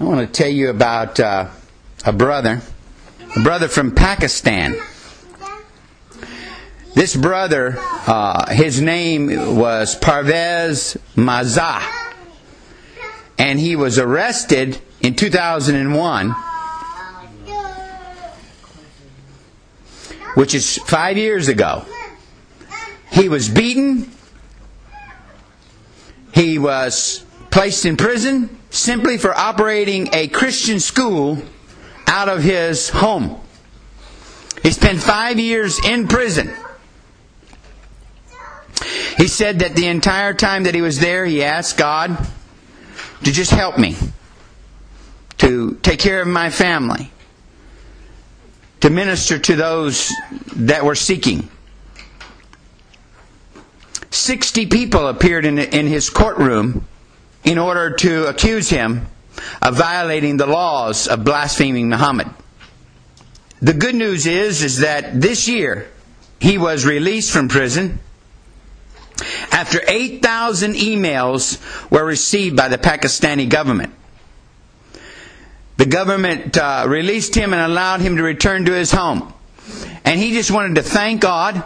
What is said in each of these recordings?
I want to tell you about uh, a brother, a brother from Pakistan. This brother, uh, his name was Parvez Masih, and he was arrested in 2001, which is five years ago. He was beaten. He was placed in prison simply for operating a Christian school out of his home. He spent five years in prison. He said that the entire time that he was there, he asked God to just help me, to take care of my family, to minister to those that were seeking. Sixty people appeared in, in his courtroom in order to accuse him of violating the laws of blaspheming Muhammad. The good news is, is that this year he was released from prison after 8,000 emails were received by the Pakistani government. The government uh, released him and allowed him to return to his home. And he just wanted to thank God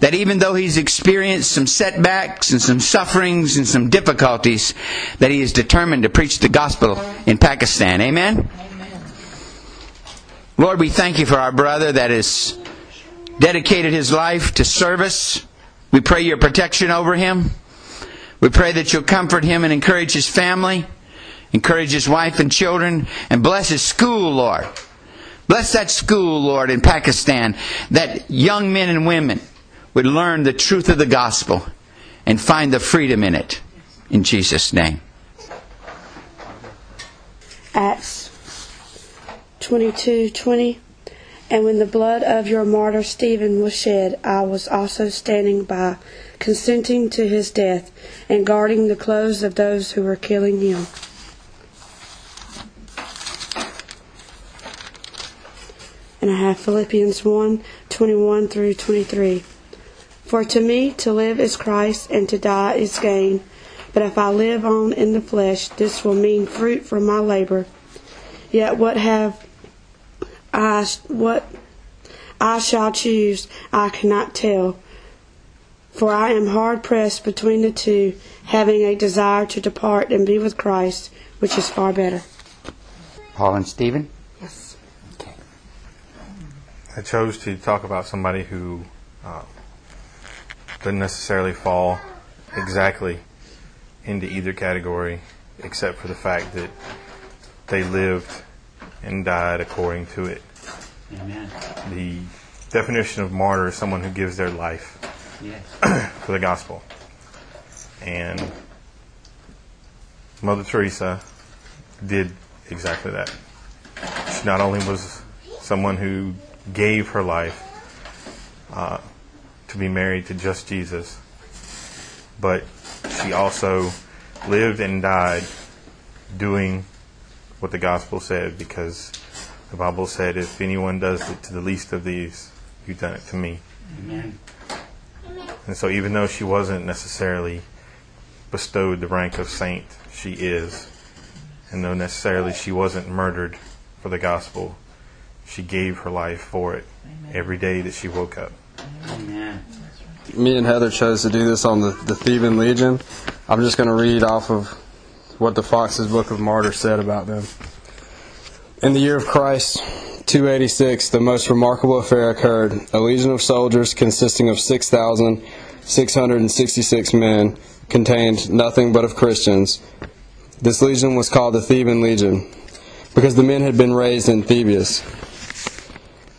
that even though he's experienced some setbacks and some sufferings and some difficulties, that he is determined to preach the gospel in Pakistan. Amen? Amen. Lord, we thank you for our brother that has dedicated his life to service. We pray your protection over him. We pray that you'll comfort him and encourage his family, encourage his wife and children, and bless his school, Lord. Bless that school, Lord, in Pakistan, that young men and women would learn the truth of the gospel and find the freedom in it. In Jesus' name. Acts 22 20. And when the blood of your martyr Stephen was shed, I was also standing by, consenting to his death, and guarding the clothes of those who were killing him. And I have Philippians 1 21 through 23. For to me to live is Christ, and to die is gain. But if I live on in the flesh, this will mean fruit from my labor. Yet what have I, what I shall choose, I cannot tell. For I am hard pressed between the two, having a desire to depart and be with Christ, which is far better. Paul and Stephen? Yes. Okay. I chose to talk about somebody who uh, doesn't necessarily fall exactly into either category, except for the fact that they lived and died according to it. Amen. The definition of martyr is someone who gives their life Yes. for the gospel. And Mother Teresa did exactly that. She not only was someone who gave her life uh, to be married to just Jesus, but she also lived and died doing what the gospel said because the Bible said, if anyone does it to the least of these, you've done it to me. Amen. And so, even though she wasn't necessarily bestowed the rank of saint, she is. And though necessarily she wasn't murdered for the gospel, she gave her life for it every day that she woke up. Amen. Me and Heather chose to do this on the, the Theban Legion. I'm just going to read off of what the Fox's Book of Martyrs said about them. In the year of Christ, 286, the most remarkable affair occurred. A legion of soldiers consisting of 6,666 men contained nothing but of Christians. This legion was called the Theban Legion because the men had been raised in Thebes.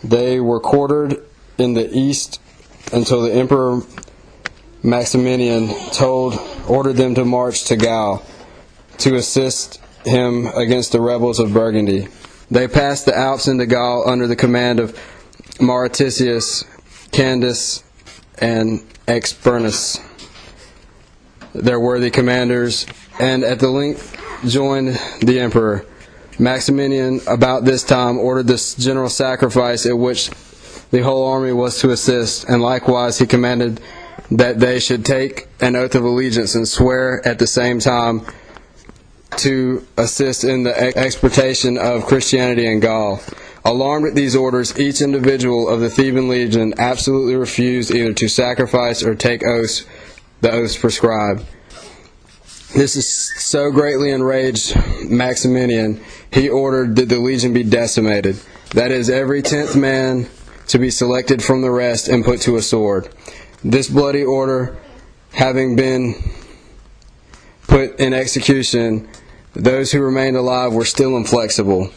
They were quartered in the east until the Emperor Maximinian told ordered them to march to Gaul to assist him against the rebels of Burgundy. They passed the Alps into Gaul under the command of Mauritius, Candace, and Expernus, their worthy commanders, and at the length joined the emperor. Maximinian, about this time, ordered this general sacrifice at which the whole army was to assist, and likewise he commanded that they should take an oath of allegiance and swear at the same time to assist in the exportation of Christianity in Gaul. Alarmed at these orders, each individual of the Theban legion absolutely refused either to sacrifice or take oaths, the oaths prescribed. This is so greatly enraged Maximinian, he ordered that the legion be decimated. That is, every tenth man to be selected from the rest and put to a sword. This bloody order having been put in execution, those who remained alive were still inflexible.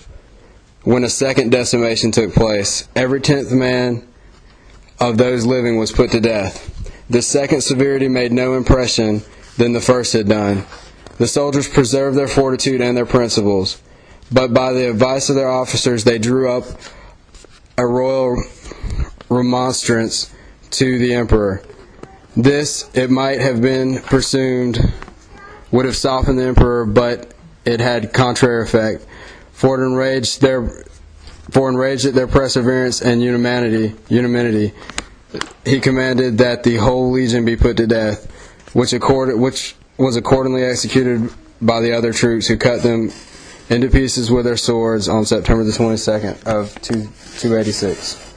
When a second decimation took place, every tenth man of those living was put to death. This second severity made no impression than the first had done. The soldiers preserved their fortitude and their principles, but by the advice of their officers they drew up a royal remonstrance to the emperor. This, it might have been presumed, would have softened the emperor, but it had contrary effect. For enraged their, for enraged at their perseverance and unanimity, unanimity, he commanded that the whole legion be put to death, which accorded, which was accordingly executed by the other troops, who cut them into pieces with their swords on September the 22nd of 2, 286.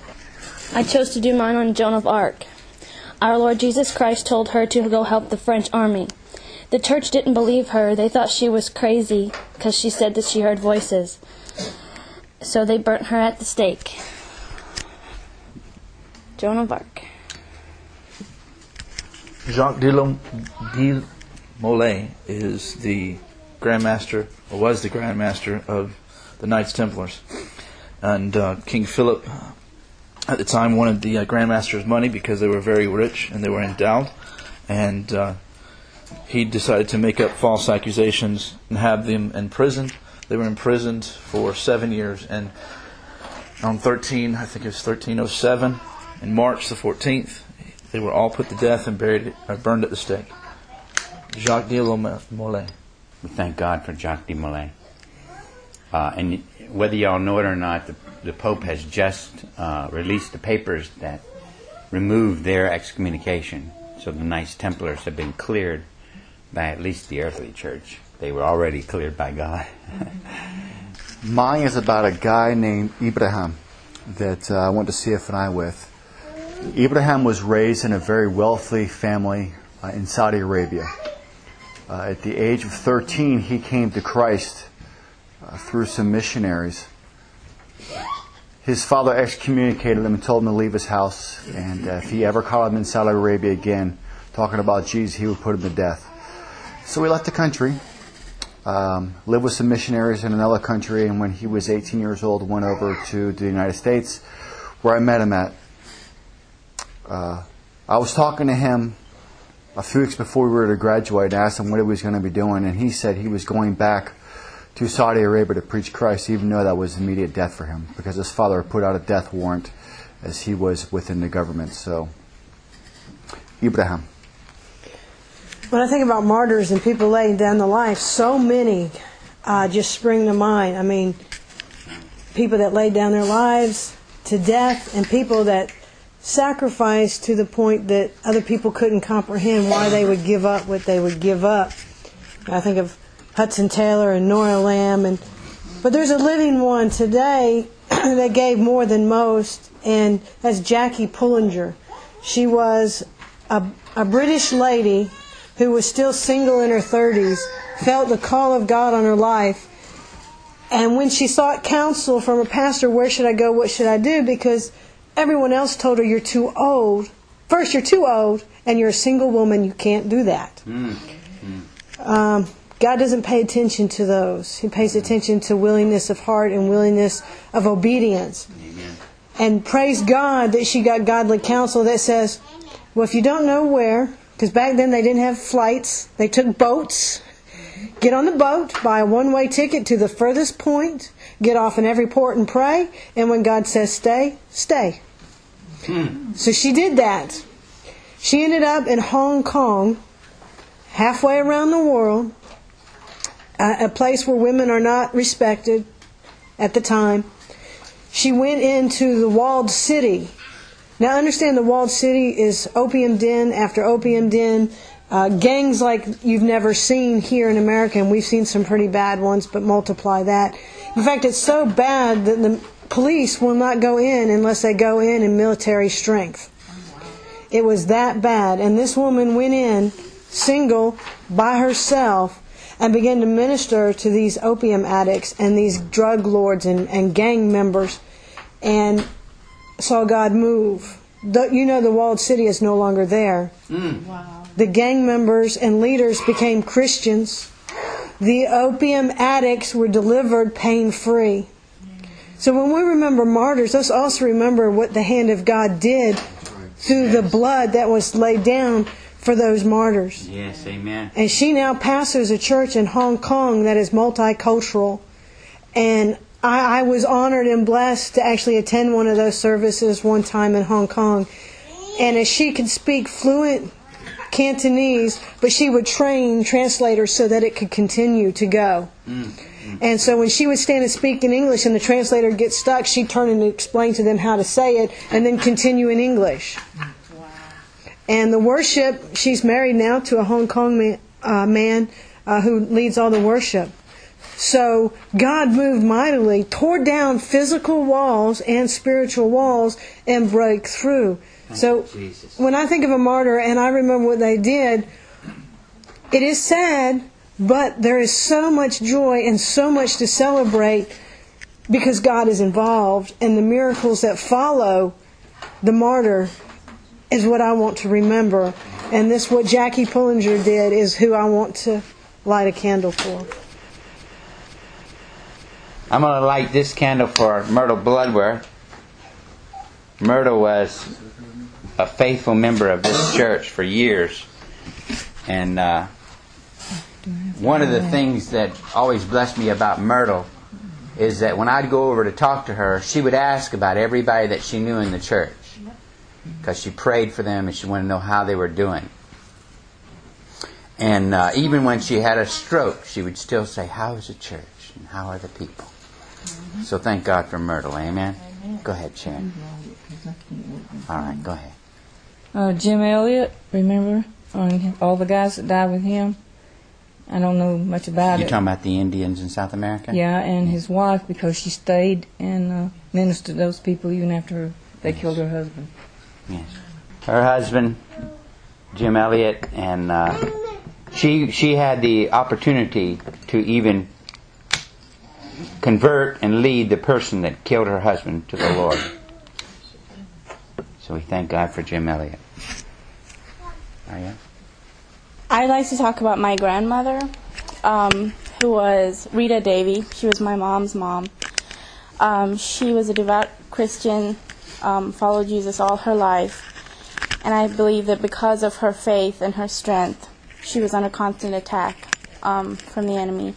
I chose to do mine on Joan of Arc. Our Lord Jesus Christ told her to go help the French army. The church didn't believe her. They thought she was crazy because she said that she heard voices. So they burnt her at the stake. Joan of Arc. Jacques de la- de Molay is the Grandmaster, or was the Grandmaster of the Knights Templars. And uh, King Philip at the time wanted the uh, Grandmaster's money because they were very rich and they were endowed. And uh, he decided to make up false accusations and have them imprisoned. They were imprisoned for seven years. And on 13, I think it was 1307, in March the 14th, they were all put to death and buried, or burned at the stake. Jacques de la Molay. We thank God for Jacques de Molay. Uh, and whether y'all know it or not, the, the Pope has just uh, released the papers that remove their excommunication. So the Knights Templars have been cleared by at least the earthly church. They were already cleared by God. Mine is about a guy named Ibrahim that uh, I went to CFNI with. Ibrahim was raised in a very wealthy family uh, in Saudi Arabia. Uh, at the age of 13, he came to Christ uh, through some missionaries. His father excommunicated him and told him to leave his house, and uh, if he ever caught him in Saudi Arabia again talking about Jesus, he would put him to death. So he left the country, um, lived with some missionaries in another country, and when he was 18 years old, went over to the United States, where I met him at. Uh, I was talking to him a few weeks before we were to graduate and asked him what he was going to be doing, and he said he was going back to Saudi Arabia to preach Christ, even though that was immediate death for him, because his father put out a death warrant as he was within the government. So, Ibrahim. When I think about martyrs and people laying down the life, so many uh, just spring to mind. I mean, people that laid down their lives to death and people that sacrificed to the point that other people couldn't comprehend why they would give up what they would give up. I think of Hudson Taylor and Nora Lam, and but there's a living one today that gave more than most, and that's Jackie Pullinger. She was a, a British lady who was still single in her 30s, felt the call of God on her life, and when she sought counsel from a pastor, where should I go? What should I do? Because everyone else told her you're too old. First, you're too old, and you're a single woman. You can't do that. Mm. Mm. Um, God doesn't pay attention to those. He pays mm. attention to willingness of heart and willingness of obedience. And praise God that she got godly counsel that says, well, if you don't know where, because back then they didn't have flights, they took boats. Get on the boat, buy a one way ticket to the furthest point, get off in every port and pray, and when God says stay, stay. Hmm. So she did that. She ended up in Hong Kong, halfway around the world, a a place where women are not respected at the time. She went into the walled city. Now, understand the walled city is opium den after opium den. Uh, gangs like you've never seen here in America, and we've seen some pretty bad ones, but multiply that. In fact, it's so bad that the police will not go in unless they go in in military strength. It was that bad. And this woman went in single by herself and began to minister to these opium addicts and these drug lords and, and gang members and saw God move. The, you know, the walled city is no longer there. The gang members and leaders became Christians. The opium addicts were delivered pain free. So when we remember martyrs, let's also remember what the hand of God did through the blood that was laid down for those martyrs. Yes, amen. And she now pastors a church in Hong Kong that is multicultural. And I, I was honored and blessed to actually attend one of those services one time in Hong Kong. And as she could speak fluent Cantonese, but she would train translators so that it could continue to go. And so when she would stand and speak in English and the translator would get stuck, she'd turn and explain to them how to say it and then continue in English. And the worship, she's married now to a Hong Kong man, uh, man uh, who leads all the worship. So God moved mightily, tore down physical walls and spiritual walls, and broke through. So Jesus. when I think of a martyr and I remember what they did, it is sad, but there is so much joy and so much to celebrate because God is involved, and the miracles that follow the martyr is what I want to remember. And this, what Jackie Pullinger did, is who I want to light a candle for. I'm going to light this candle for Myrtle Bloodworth. Myrtle was a faithful member of this church for years. And uh, one of the things that always blessed me about Myrtle is that when I'd go over to talk to her, she would ask about everybody that she knew in the church. Because she prayed for them and she wanted to know how they were doing. And uh, even when she had a stroke, she would still say, How is the church? And how are the people? So thank God for Myrtle. Amen. Go ahead, Sharon. All right, go ahead. Uh, Jim Elliot, remember? On all the guys that died with him. I don't know much about it. You it. talking about the Indians in South America? Yeah, and his wife because she stayed and uh, ministered to those people even after they killed her husband. Yes. Her husband, Jim Elliot, and uh, she she had the opportunity to even convert and lead the person that killed her husband to the Lord. So we thank God for Jim Elliot. You? I'd like to talk about my grandmother, um, who was Rita Davy. She was my mom's mom. Um, she was a devout Christian, um, followed Jesus all her life, and I believe that because of her faith and her strength, she was under constant attack um, from the enemy.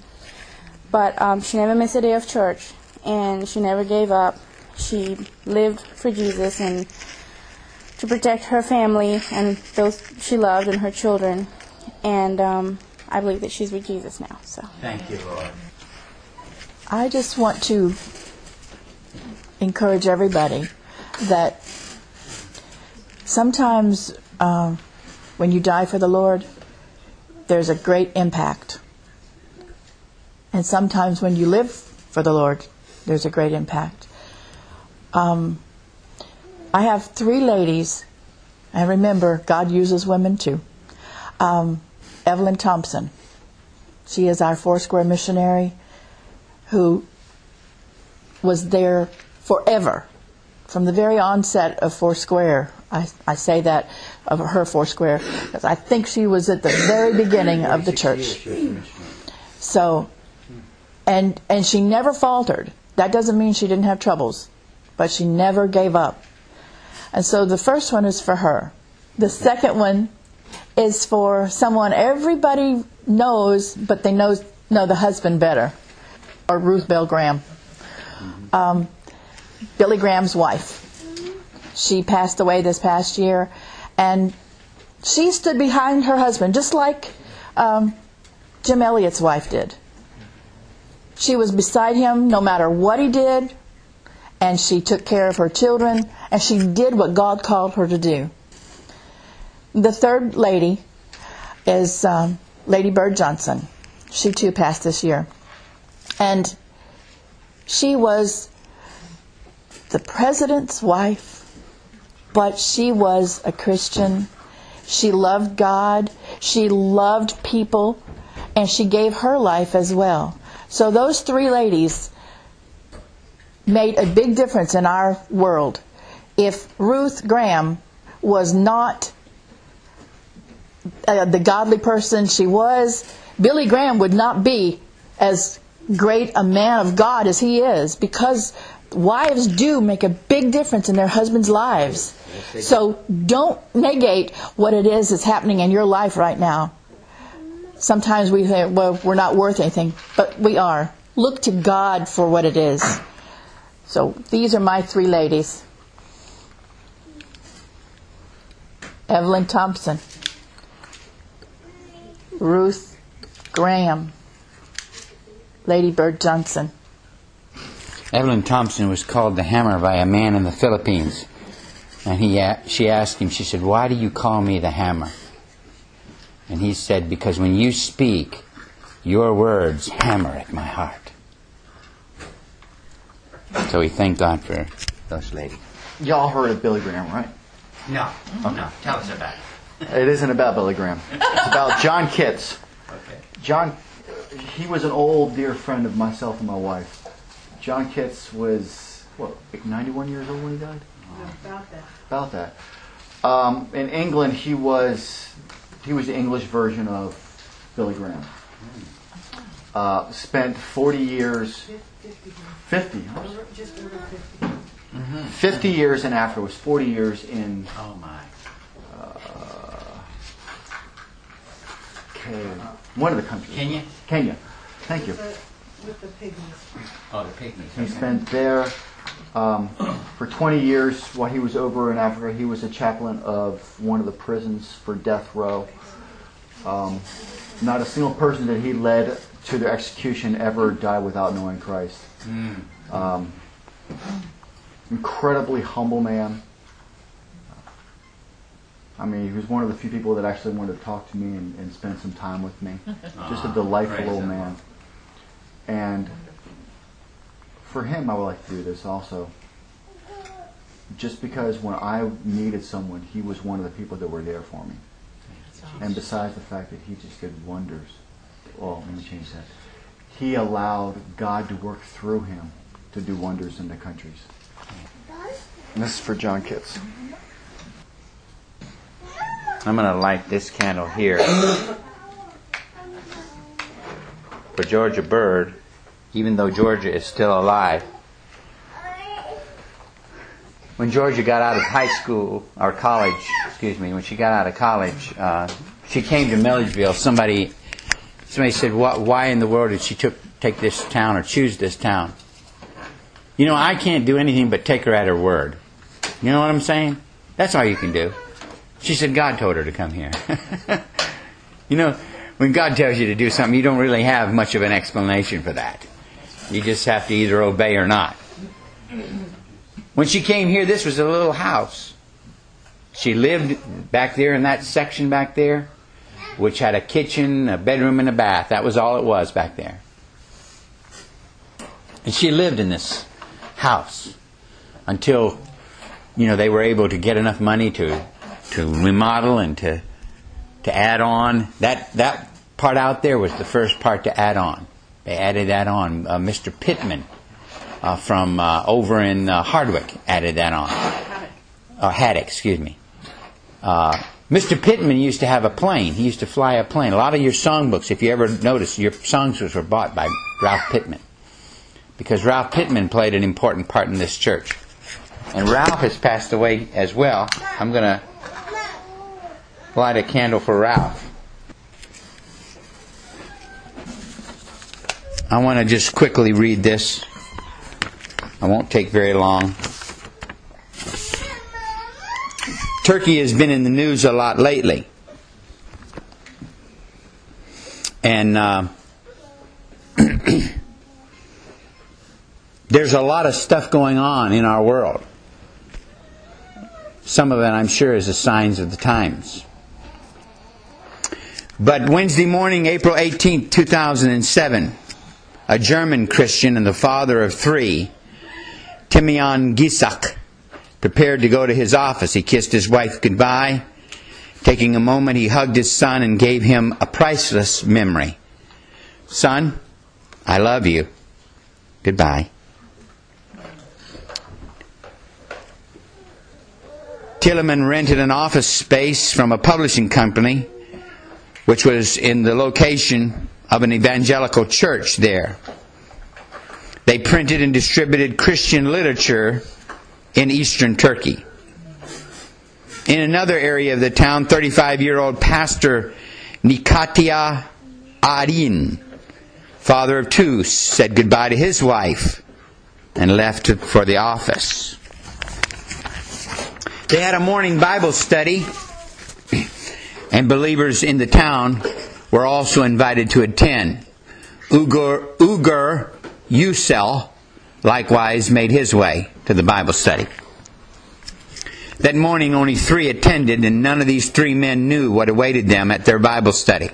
But um, she never missed a day of church, and she never gave up. She lived for Jesus and to protect her family and those she loved and her children. And um, I believe that she's with Jesus now. So. Thank you, Lord. I just want to encourage everybody that sometimes uh, when you die for the Lord, there's a great impact. And sometimes when you live for the Lord, there's a great impact. Um, I have three ladies, and remember, God uses women too. Um, Evelyn Thompson, she is our Foursquare missionary who was there forever from the very onset of Foursquare. I, I say that of her Foursquare because I think she was at the very beginning of the church. So, and and she never faltered. That doesn't mean she didn't have troubles, but she never gave up. And so the first one is for her. The second one is for someone everybody knows, but they know know the husband better, or Ruth Bell Graham, um, Billy Graham's wife. She passed away this past year, and she stood behind her husband just like um, Jim Elliot's wife did. She was beside him no matter what he did, and she took care of her children, and she did what God called her to do. The third lady is um, Lady Bird Johnson. She too passed this year. And she was the president's wife, but she was a Christian. She loved God, she loved people, and she gave her life as well. So those three ladies made a big difference in our world. If Ruth Graham was not uh, the godly person she was, Billy Graham would not be as great a man of God as he is because wives do make a big difference in their husbands' lives. So don't negate what it is that's happening in your life right now. Sometimes we think, well, we're not worth anything, but we are. Look to God for what it is. So these are my three ladies Evelyn Thompson, Ruth Graham, Lady Bird Johnson. Evelyn Thompson was called the hammer by a man in the Philippines. And he, she asked him, she said, Why do you call me the hammer? And he said, Because when you speak, your words hammer at my heart. So we thank God for those ladies. Y'all heard of Billy Graham, right? No, no, tell us about it. It isn't about Billy Graham. It's about John Kitts. Okay. John, he was an old dear friend of myself and my wife. John Kitts was what, like 91 years old when he died. About that. About that. Um, in England, he was he was the English version of Billy Graham. Uh, spent 40 years, 50, huh? Just 50. 50 years in Africa. Was 40 years in Oh my. Ke- one of the countries. Kenya? Kenya. Thank you. With the pygmies. Oh, the pygmies. He spent there um, for 20 years while he was over in Africa. He was a chaplain of one of the prisons for death row. Um, not a single person that he led to their execution ever die without knowing Christ. Um, incredibly humble man. I mean, he was one of the few people that actually wanted to talk to me and, and spend some time with me. Just a delightful old man. And for him, I would like to do this also. Just because when I needed someone, he was one of the people that were there for me. And besides the fact that he just did wonders, well, let me change that. He allowed God to work through him to do wonders in the countries. And this is for John Kitts. I'm going to light this candle here for Georgia Bird, even though Georgia is still alive. When Georgia got out of high school, or college, excuse me, when she got out of college, uh, she came to Milledgeville. Somebody, somebody said, "Why in the world did she took, take this town or choose this town?" You know, I can't do anything but take her at her word. You know what I'm saying? That's all you can do. She said God told her to come here. you know, when God tells you to do something, you don't really have much of an explanation for that. You just have to either obey or not. When she came here, this was a little house. She lived back there in that section back there, which had a kitchen, a bedroom, and a bath. That was all it was back there. And she lived in this house until, you know, they were able to get enough money to to remodel and to to add on. That that part out there was the first part to add on. They added that on. Uh, Mr. Pittman uh, from uh, over in uh, Hardwick added that on. Uh, Haddock, excuse me. Mr. Pittman used to have a plane. He used to fly a plane. A lot of your songbooks, if you ever notice, your songbooks were bought by Ralph Pittman because Ralph Pittman played an important part in this church. And Ralph has passed away as well. I'm going to light a candle for Ralph. I want to just quickly read this. I won't take very long. Turkey has been in the news a lot lately. And uh, there's a lot of stuff going on in our world. Some of it, I'm sure, is the signs of the times. But Wednesday morning, April 18, 2007, a German Christian and the father of three, Timian Gisak, prepared to go to his office. He kissed his wife goodbye. Taking a moment, he hugged his son and gave him a priceless memory. Son, I love you. Goodbye. Tilleman rented an office space from a publishing company, which was in the location of an evangelical church there. They printed and distributed Christian literature in eastern Turkey. In another area of the town, 35 year old pastor Nikatia Arin, father of two, said goodbye to his wife and left for the office. They had a morning Bible study, and believers in the town were also invited to attend. Ugur, Ugur Yusel likewise made his way to the Bible study. That morning, only three attended, and none of these three men knew what awaited them at their Bible study.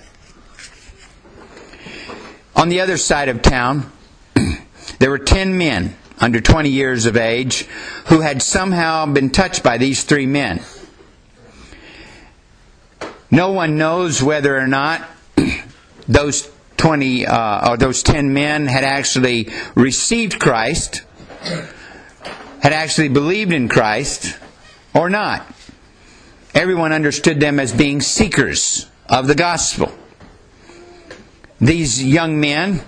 On the other side of town, there were ten men under 20 years of age who had somehow been touched by these three men. No one knows whether or not those 20 uh, or those 10 men had actually received Christ, had actually believed in Christ, or not. Everyone understood them as being seekers of the gospel. These young men,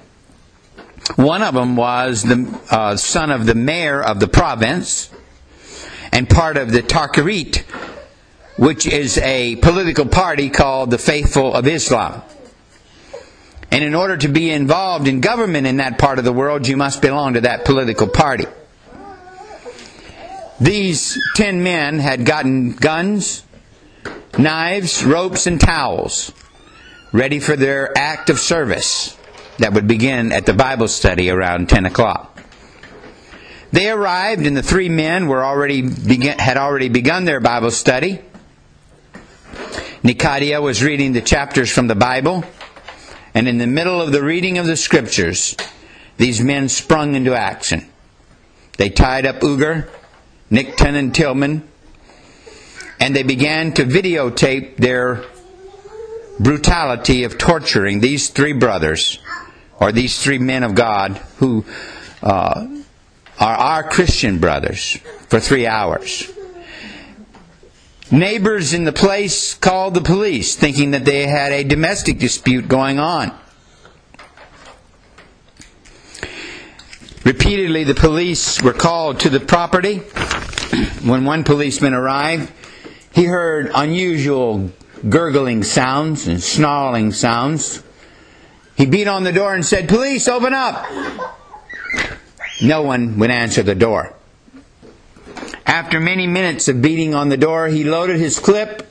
one of them was the uh, son of the mayor of the province and part of the Tarkarit, which is a political party called the Faithful of Islam. And in order to be involved in government in that part of the world, you must belong to that political party. These ten men had gotten guns, knives, ropes, and towels ready for their act of service that would begin at the Bible study around 10 o'clock. They arrived, and the three men were already begin, had already begun their Bible study. Nicadia was reading the chapters from the Bible, and in the middle of the reading of the scriptures, these men sprung into action. They tied up Ugur, Nickton, and Tilmann, and they began to videotape their brutality of torturing these three brothers, or these three men of God, who uh, are our Christian brothers, for three hours. Neighbors in the place called the police, thinking that they had a domestic dispute going on. Repeatedly, the police were called to the property. When one policeman arrived, he heard unusual gurgling sounds and snarling sounds. He beat on the door and said, Police, open up! No one would answer the door. After many minutes of beating on the door, he loaded his clip,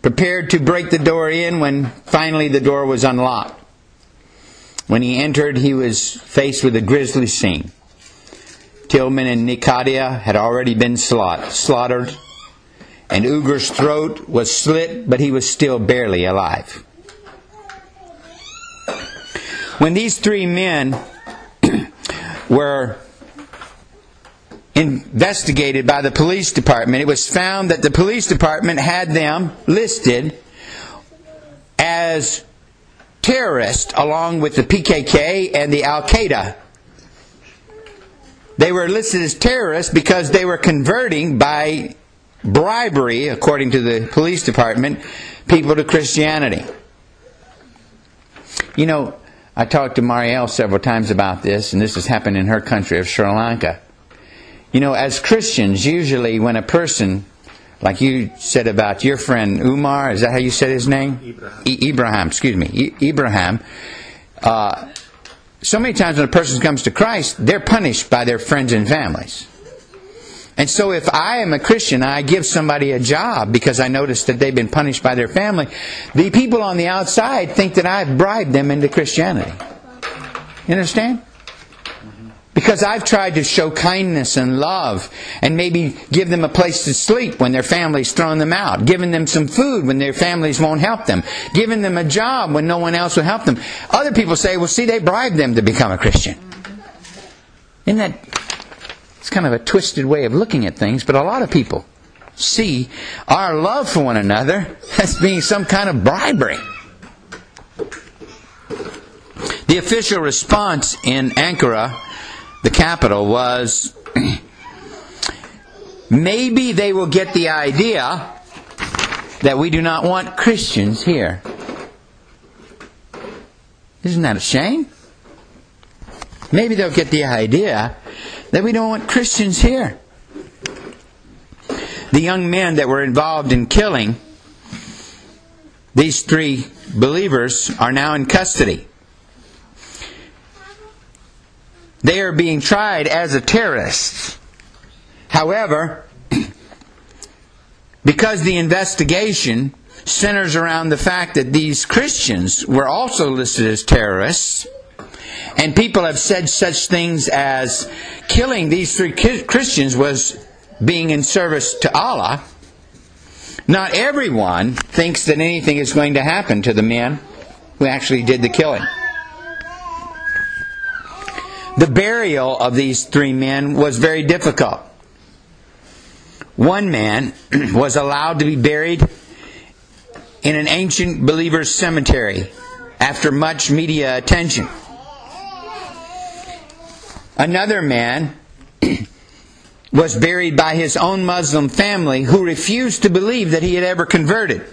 prepared to break the door in when finally the door was unlocked. When he entered, he was faced with a grisly scene. Tilmann and Nicadia had already been slaughtered, and Ugur's throat was slit, but he was still barely alive. When these three men were investigated by the police department, it was found that the police department had them listed as terrorists along with the PKK and the Al Qaeda. They were listed as terrorists because they were converting by bribery, according to the police department, people to Christianity. You know, I talked to Marielle several times about this, and this has happened in her country of Sri Lanka. You know, as Christians, usually when a person, like you said about your friend Umar, is that how you said his name? Ibrahim. I- Ibrahim, excuse me, I- Ibrahim. Uh, so many times when a person comes to Christ, they're punished by their friends and families. And so if I am a Christian, I give somebody a job because I notice that they've been punished by their family, the people on the outside think that I've bribed them into Christianity. You understand? Because I've tried to show kindness and love and maybe give them a place to sleep when their family's thrown them out, giving them some food when their families won't help them, giving them a job when no one else will help them. Other people say, well, see, they bribed them to become a Christian. Isn't that, it's kind of a twisted way of looking at things, but a lot of people see our love for one another as being some kind of bribery. The official response in Ankara, the capital, was maybe they will get the idea that we do not want Christians here. Isn't that a shame? Maybe they'll get the idea that we don't want Christians here. The young men that were involved in killing these three believers are now in custody. They are being tried as a terrorist. However, because the investigation centers around the fact that these Christians were also listed as terrorists, and people have said such things as killing these three Christians was being in service to Allah, not everyone thinks that anything is going to happen to the men who actually did the killing. The burial of these three men was very difficult. One man was allowed to be buried in an ancient believer's cemetery after much media attention. Another man was buried by his own Muslim family who refused to believe that he had ever converted.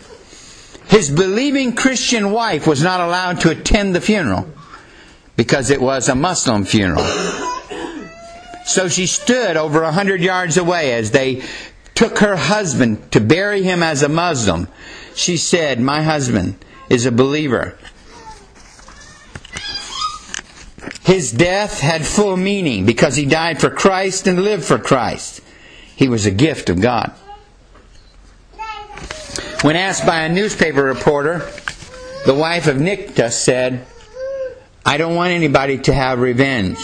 His believing Christian wife was not allowed to attend the funeral because it was a Muslim funeral. So she stood over a hundred yards away as they took her husband to bury him as a Muslim. She said, My husband is a believer. His death had full meaning because he died for Christ and lived for Christ. He was a gift of God. When asked by a newspaper reporter, the wife of Nikta said, I don't want anybody to have revenge.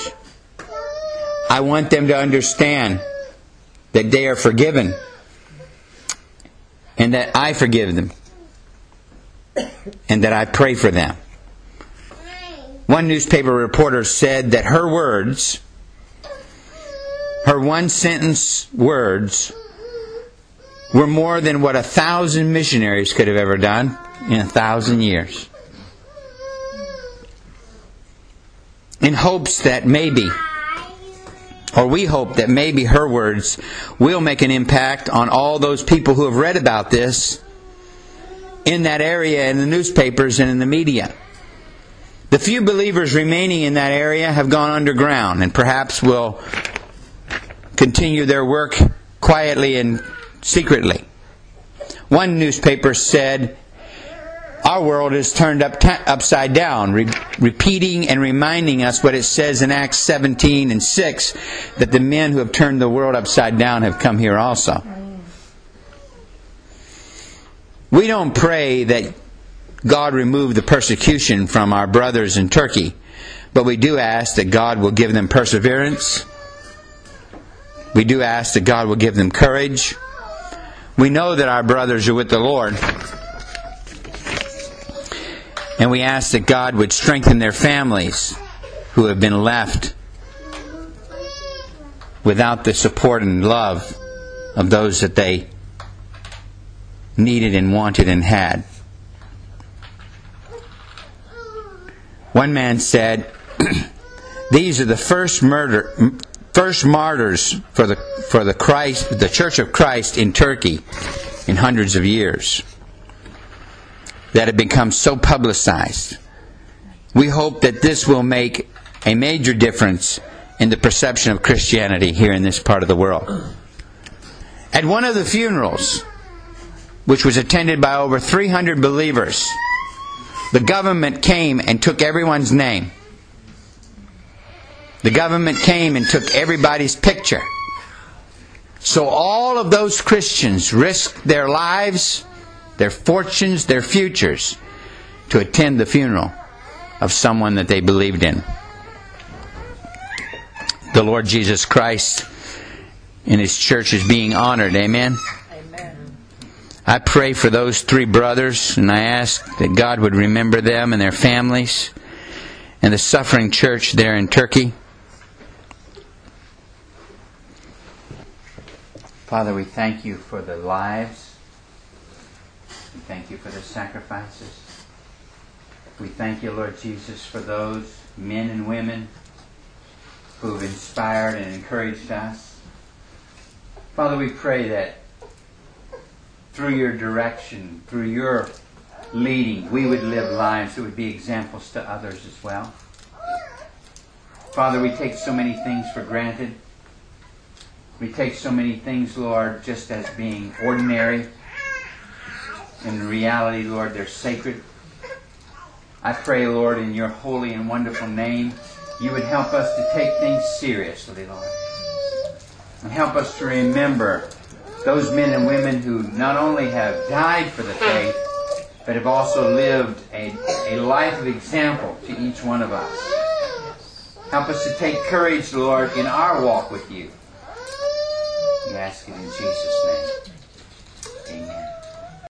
I want them to understand that they are forgiven and that I forgive them and that I pray for them. One newspaper reporter said that her words, her one sentence words, were more than what a thousand missionaries could have ever done in a thousand years. In hopes that maybe, or we hope that maybe her words will make an impact on all those people who have read about this in that area in the newspapers and in the media. The few believers remaining in that area have gone underground and perhaps will continue their work quietly and secretly. One newspaper said, Our world is turned up ta- upside down, re- repeating and reminding us what it says in Acts 17 and 6 that the men who have turned the world upside down have come here also. We don't pray that God remove the persecution from our brothers in Turkey, but we do ask that God will give them perseverance. We do ask that God will give them courage. We know that our brothers are with the Lord. And we ask that God would strengthen their families who have been left without the support and love of those that they needed and wanted and had. One man said, "These are the first murder, first martyrs for the for the Christ, the Church of Christ in Turkey, in hundreds of years, that have become so publicized. We hope that this will make a major difference in the perception of Christianity here in this part of the world." At one of the funerals, which was attended by over 300 believers the government came and took everyone's name. The government came and took everybody's picture. So all of those Christians risked their lives, their fortunes, their futures to attend the funeral of someone that they believed in. the Lord Jesus Christ and His church is being honored. Amen. I pray for those three brothers, and I ask that God would remember them and their families and the suffering church there in Turkey. Father, we thank you for the lives. We thank you for the sacrifices. We thank you, Lord Jesus, for those men and women who have inspired and encouraged us. Father, we pray that through your direction, through your leading, we would live lives that would be examples to others as well. Father, we take so many things for granted. We take so many things, Lord, just as being ordinary. In reality, Lord, they're sacred. I pray, Lord, in your holy and wonderful name, you would help us to take things seriously, Lord. And help us to remember those men and women who not only have died for the faith, but have also lived a, a life of example to each one of us. Help us to take courage, Lord, in our walk with you. We ask it in Jesus' name.